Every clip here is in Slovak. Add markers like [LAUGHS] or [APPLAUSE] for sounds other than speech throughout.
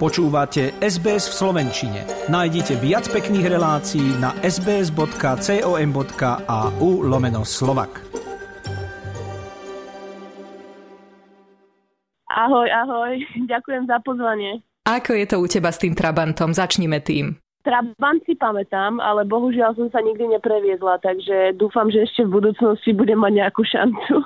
Počúvate SBS v Slovenčine. Nájdite viac pekných relácií na sbs.com.au lomeno slovak. Ahoj, ahoj. Ďakujem za pozvanie. Ako je to u teba s tým Trabantom? Začnime tým. Trabant si pamätám, ale bohužiaľ som sa nikdy nepreviezla, takže dúfam, že ešte v budúcnosti budem mať nejakú šancu.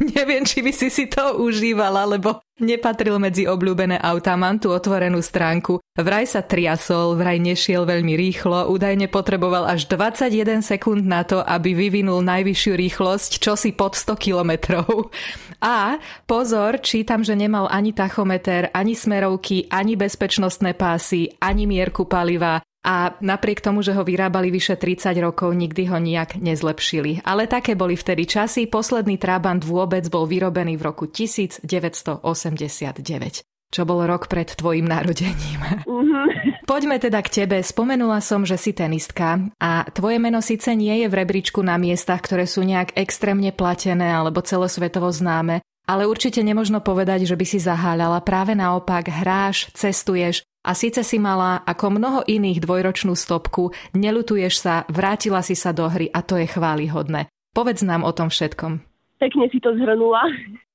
Neviem, či by si si to užívala, lebo nepatril medzi obľúbené autá. Mám tu otvorenú stránku. Vraj sa triasol, vraj nešiel veľmi rýchlo, údajne potreboval až 21 sekúnd na to, aby vyvinul najvyššiu rýchlosť, čo si pod 100 kilometrov. A pozor, čítam, že nemal ani tachometer, ani smerovky, ani bezpečnostné pásy, ani mierku paliva, a napriek tomu, že ho vyrábali vyše 30 rokov, nikdy ho nijak nezlepšili. Ale také boli vtedy časy. Posledný Trabant vôbec bol vyrobený v roku 1989 čo bol rok pred tvojim narodením. Mm-hmm. Poďme teda k tebe. Spomenula som, že si tenistka a tvoje meno síce nie je v rebríčku na miestach, ktoré sú nejak extrémne platené alebo celosvetovo známe, ale určite nemožno povedať, že by si zaháľala. Práve naopak, hráš, cestuješ a síce si mala ako mnoho iných dvojročnú stopku, nelutuješ sa, vrátila si sa do hry a to je chválihodné. Povedz nám o tom všetkom. Pekne si to zhrnula.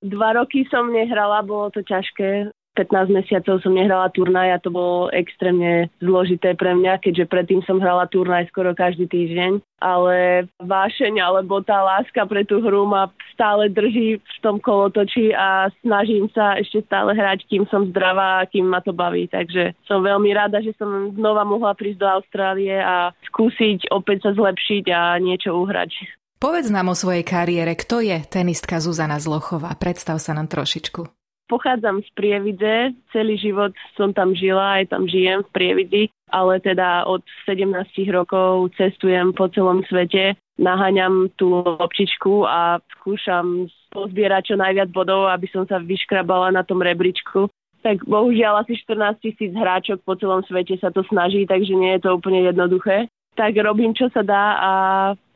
Dva roky som nehrala, bolo to ťažké. 15 mesiacov som nehrala turnaj a to bolo extrémne zložité pre mňa, keďže predtým som hrala turnaj skoro každý týždeň. Ale vášeň alebo tá láska pre tú hru ma stále drží v tom kolotoči a snažím sa ešte stále hrať, kým som zdravá a kým ma to baví. Takže som veľmi rada, že som znova mohla prísť do Austrálie a skúsiť opäť sa zlepšiť a niečo uhrať. Povedz nám o svojej kariére, kto je tenistka Zuzana Zlochová? Predstav sa nám trošičku. Pochádzam z Prievidze, celý život som tam žila, aj tam žijem v Prievidzi, ale teda od 17 rokov cestujem po celom svete, naháňam tú lopčičku a skúšam pozbierať čo najviac bodov, aby som sa vyškrabala na tom rebríčku. Tak bohužiaľ asi 14 tisíc hráčok po celom svete sa to snaží, takže nie je to úplne jednoduché. Tak robím, čo sa dá a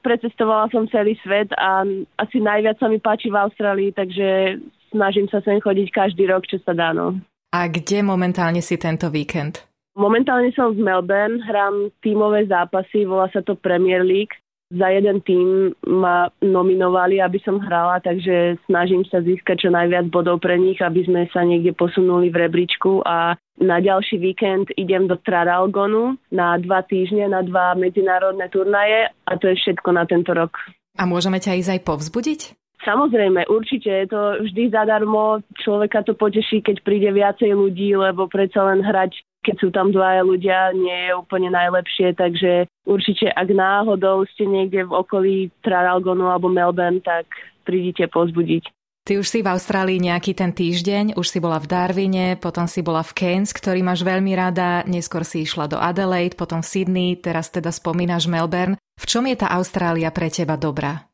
precestovala som celý svet a asi najviac sa mi páči v Austrálii, takže snažím sa sem chodiť každý rok, čo sa dá. No. A kde momentálne si tento víkend? Momentálne som v Melbourne, hrám tímové zápasy, volá sa to Premier League. Za jeden tým ma nominovali, aby som hrala, takže snažím sa získať čo najviac bodov pre nich, aby sme sa niekde posunuli v rebríčku a na ďalší víkend idem do Traralgonu na dva týždne, na dva medzinárodné turnaje a to je všetko na tento rok. A môžeme ťa ísť aj povzbudiť? Samozrejme, určite je to vždy zadarmo. Človeka to poteší, keď príde viacej ľudí, lebo predsa len hrať, keď sú tam dvaja ľudia, nie je úplne najlepšie. Takže určite, ak náhodou ste niekde v okolí Traralgonu alebo Melbourne, tak prídite pozbudiť. Ty už si v Austrálii nejaký ten týždeň, už si bola v Darwine, potom si bola v Cairns, ktorý máš veľmi rada, neskôr si išla do Adelaide, potom v Sydney, teraz teda spomínaš Melbourne. V čom je tá Austrália pre teba dobrá?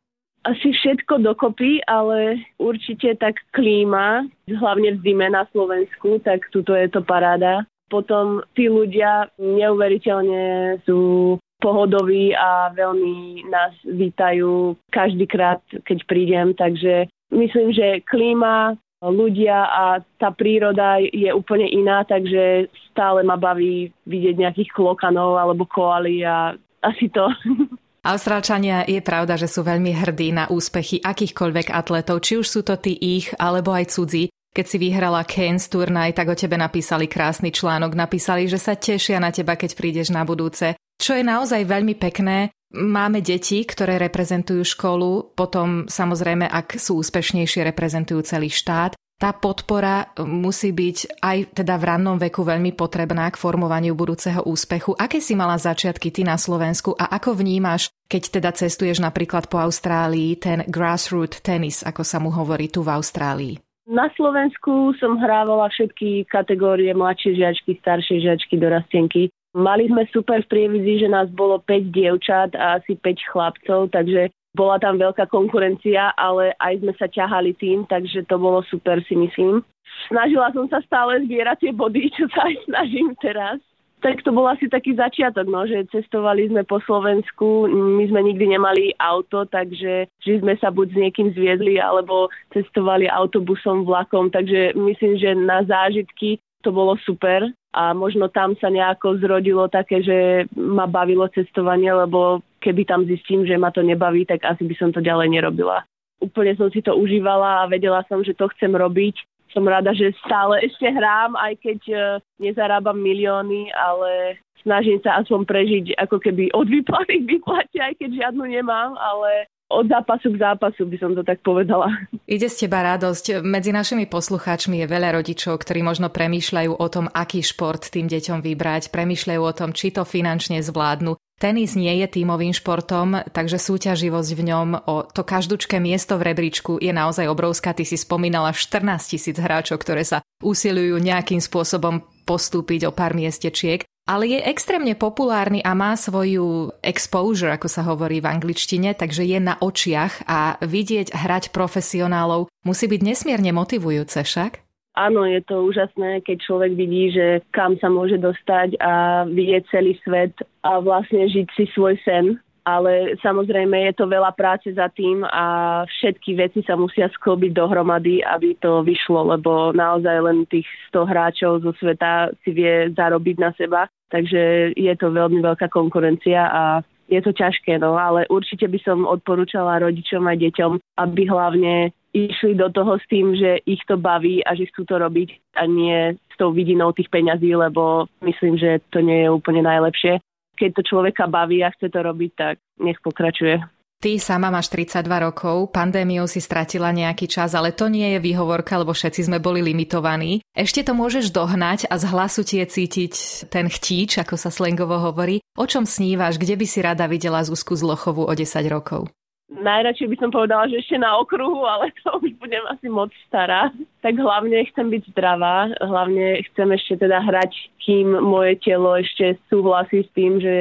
Asi všetko dokopy, ale určite tak klíma, hlavne v zime na Slovensku, tak tuto je to paráda. Potom tí ľudia neuveriteľne sú pohodoví a veľmi nás vítajú každýkrát, keď prídem, takže myslím, že klíma, ľudia a tá príroda je úplne iná, takže stále ma baví vidieť nejakých klokanov alebo koaly a asi to. [LAUGHS] Austrálčania je pravda, že sú veľmi hrdí na úspechy akýchkoľvek atletov, či už sú to tí ich alebo aj cudzí. Keď si vyhrala Keynes turnaj, tak o tebe napísali krásny článok, napísali, že sa tešia na teba, keď prídeš na budúce. Čo je naozaj veľmi pekné, máme deti, ktoré reprezentujú školu, potom samozrejme, ak sú úspešnejšie, reprezentujú celý štát tá podpora musí byť aj teda v rannom veku veľmi potrebná k formovaniu budúceho úspechu. Aké si mala začiatky ty na Slovensku a ako vnímaš, keď teda cestuješ napríklad po Austrálii, ten grassroot tenis, ako sa mu hovorí tu v Austrálii? Na Slovensku som hrávala všetky kategórie mladšie žiačky, staršie žiačky, dorastenky. Mali sme super v prievidzi, že nás bolo 5 dievčat a asi 5 chlapcov, takže bola tam veľká konkurencia, ale aj sme sa ťahali tým, takže to bolo super si myslím. Snažila som sa stále zbierať tie body, čo sa aj snažím teraz. Tak to bol asi taký začiatok, no, že cestovali sme po Slovensku, my sme nikdy nemali auto, takže že sme sa buď s niekým zviedli, alebo cestovali autobusom, vlakom, takže myslím, že na zážitky to bolo super a možno tam sa nejako zrodilo také, že ma bavilo cestovanie, lebo keby tam zistím, že ma to nebaví, tak asi by som to ďalej nerobila. Úplne som si to užívala a vedela som, že to chcem robiť. Som rada, že stále ešte hrám, aj keď e, nezarábam milióny, ale snažím sa aspoň prežiť ako keby od výplaty k výplate, aj keď žiadnu nemám, ale od zápasu k zápasu, by som to tak povedala. Ide z teba radosť. Medzi našimi poslucháčmi je veľa rodičov, ktorí možno premýšľajú o tom, aký šport tým deťom vybrať, premýšľajú o tom, či to finančne zvládnu. Tenis nie je tímovým športom, takže súťaživosť v ňom o to každúčké miesto v rebríčku je naozaj obrovská. Ty si spomínala 14 tisíc hráčov, ktoré sa usilujú nejakým spôsobom postúpiť o pár miestečiek ale je extrémne populárny a má svoju exposure, ako sa hovorí v angličtine, takže je na očiach a vidieť hrať profesionálov musí byť nesmierne motivujúce však? Áno, je to úžasné, keď človek vidí, že kam sa môže dostať a vidieť celý svet a vlastne žiť si svoj sen ale samozrejme je to veľa práce za tým a všetky veci sa musia sklbiť dohromady, aby to vyšlo, lebo naozaj len tých 100 hráčov zo sveta si vie zarobiť na seba, takže je to veľmi veľká konkurencia a je to ťažké, no, ale určite by som odporúčala rodičom aj deťom, aby hlavne išli do toho s tým, že ich to baví a že chcú to robiť a nie s tou vidinou tých peňazí, lebo myslím, že to nie je úplne najlepšie keď to človeka baví a chce to robiť, tak nech pokračuje. Ty sama máš 32 rokov, pandémiou si stratila nejaký čas, ale to nie je výhovorka, lebo všetci sme boli limitovaní. Ešte to môžeš dohnať a z hlasu ti cítiť ten chtíč, ako sa slangovo hovorí. O čom snívaš, kde by si rada videla Zuzku Zlochovu o 10 rokov? Najradšej by som povedala, že ešte na okruhu, ale to už budem asi moc stará. Tak hlavne chcem byť zdravá, hlavne chcem ešte teda hrať, kým moje telo ešte súhlasí s tým, že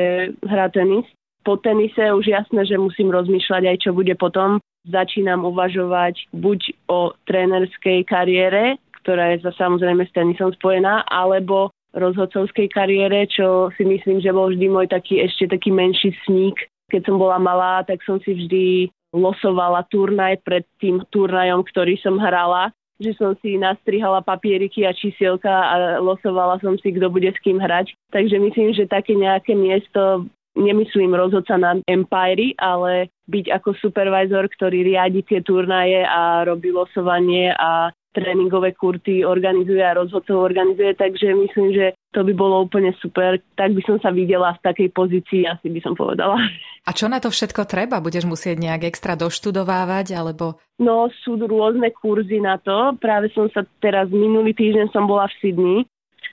hrá tenis. Po tenise už jasné, že musím rozmýšľať aj čo bude potom. Začínam uvažovať buď o trénerskej kariére, ktorá je za samozrejme s tenisom spojená, alebo rozhodcovskej kariére, čo si myslím, že bol vždy môj taký ešte taký menší sník, keď som bola malá, tak som si vždy losovala turnaj pred tým turnajom, ktorý som hrala že som si nastrihala papieriky a čísielka a losovala som si, kto bude s kým hrať. Takže myslím, že také nejaké miesto, nemyslím rozhodca na Empire, ale byť ako supervisor, ktorý riadi tie turnaje a robí losovanie a tréningové kurty organizuje a rozhodcov organizuje, takže myslím, že to by bolo úplne super. Tak by som sa videla v takej pozícii, asi by som povedala. A čo na to všetko treba? Budeš musieť nejak extra doštudovávať, alebo... No, sú rôzne kurzy na to. Práve som sa teraz, minulý týždeň som bola v Sydney.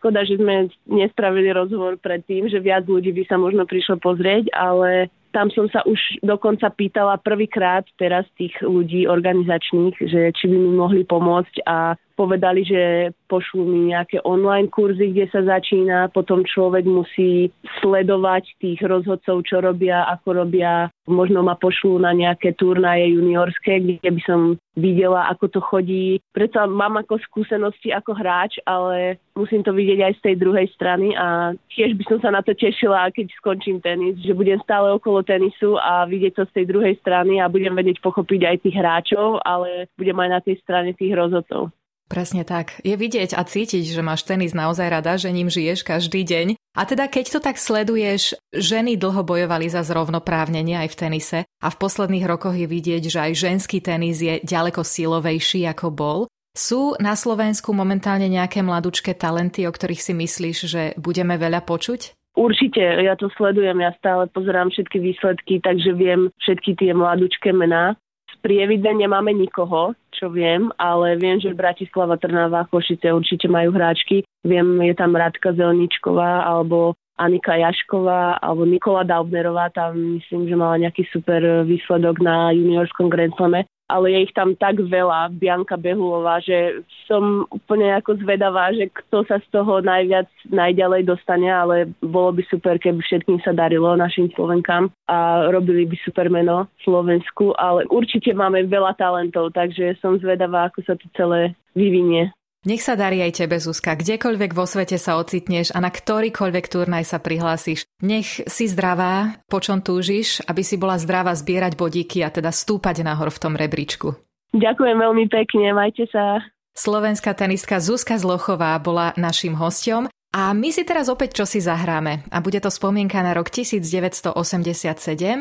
Škoda, že sme nespravili rozhovor predtým, že viac ľudí by sa možno prišlo pozrieť, ale tam som sa už dokonca pýtala prvýkrát teraz tých ľudí organizačných, že či by mi mohli pomôcť a povedali, že pošlú mi nejaké online kurzy, kde sa začína, potom človek musí sledovať tých rozhodcov, čo robia, ako robia. Možno ma pošlú na nejaké turnaje juniorské, kde by som videla, ako to chodí. Preto mám ako skúsenosti ako hráč, ale musím to vidieť aj z tej druhej strany a tiež by som sa na to tešila, keď skončím tenis, že budem stále okolo tenisu a vidieť to z tej druhej strany a budem vedieť pochopiť aj tých hráčov, ale budem aj na tej strane tých rozhodcov. Presne tak. Je vidieť a cítiť, že máš tenis naozaj rada, že ním žiješ každý deň. A teda keď to tak sleduješ, ženy dlho bojovali za zrovnoprávnenie aj v tenise a v posledných rokoch je vidieť, že aj ženský tenis je ďaleko silovejší ako bol. Sú na Slovensku momentálne nejaké mladúčké talenty, o ktorých si myslíš, že budeme veľa počuť? Určite, ja to sledujem, ja stále pozerám všetky výsledky, takže viem všetky tie mladúčké mená. Z Prievide nemáme nikoho, čo viem, ale viem, že Bratislava, Trnava, Košice určite majú hráčky. Viem, je tam Radka Zelničková alebo Anika Jašková alebo Nikola Daubnerová, tam myslím, že mala nejaký super výsledok na juniorskom Grand Slame ale je ich tam tak veľa, Bianka Behulová, že som úplne ako zvedavá, že kto sa z toho najviac najďalej dostane, ale bolo by super, keby všetkým sa darilo našim Slovenkám a robili by super meno Slovensku, ale určite máme veľa talentov, takže som zvedavá, ako sa to celé vyvinie. Nech sa darí aj tebe, Zuzka. Kdekoľvek vo svete sa ocitneš a na ktorýkoľvek turnaj sa prihlásiš. Nech si zdravá, po čom túžiš, aby si bola zdravá zbierať bodíky a teda stúpať nahor v tom rebríčku. Ďakujem veľmi pekne, majte sa. Slovenská tenistka Zuzka Zlochová bola našim hostom a my si teraz opäť čosi zahráme. A bude to spomienka na rok 1987,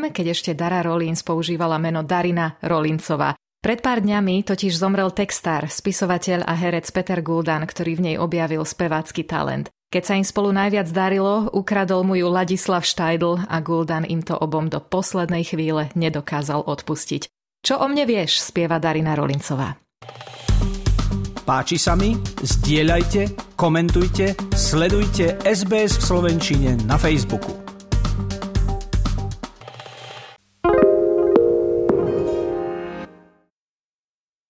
keď ešte Dara Rollins používala meno Darina Rollincová. Pred pár dňami totiž zomrel textár, spisovateľ a herec Peter Guldan, ktorý v nej objavil spevácky talent. Keď sa im spolu najviac darilo, ukradol mu ju Ladislav Štajdl a Guldan im to obom do poslednej chvíle nedokázal odpustiť. Čo o mne vieš, spieva Darina Rolincová. Páči sa mi? Zdieľajte, komentujte, sledujte SBS v Slovenčine na Facebooku.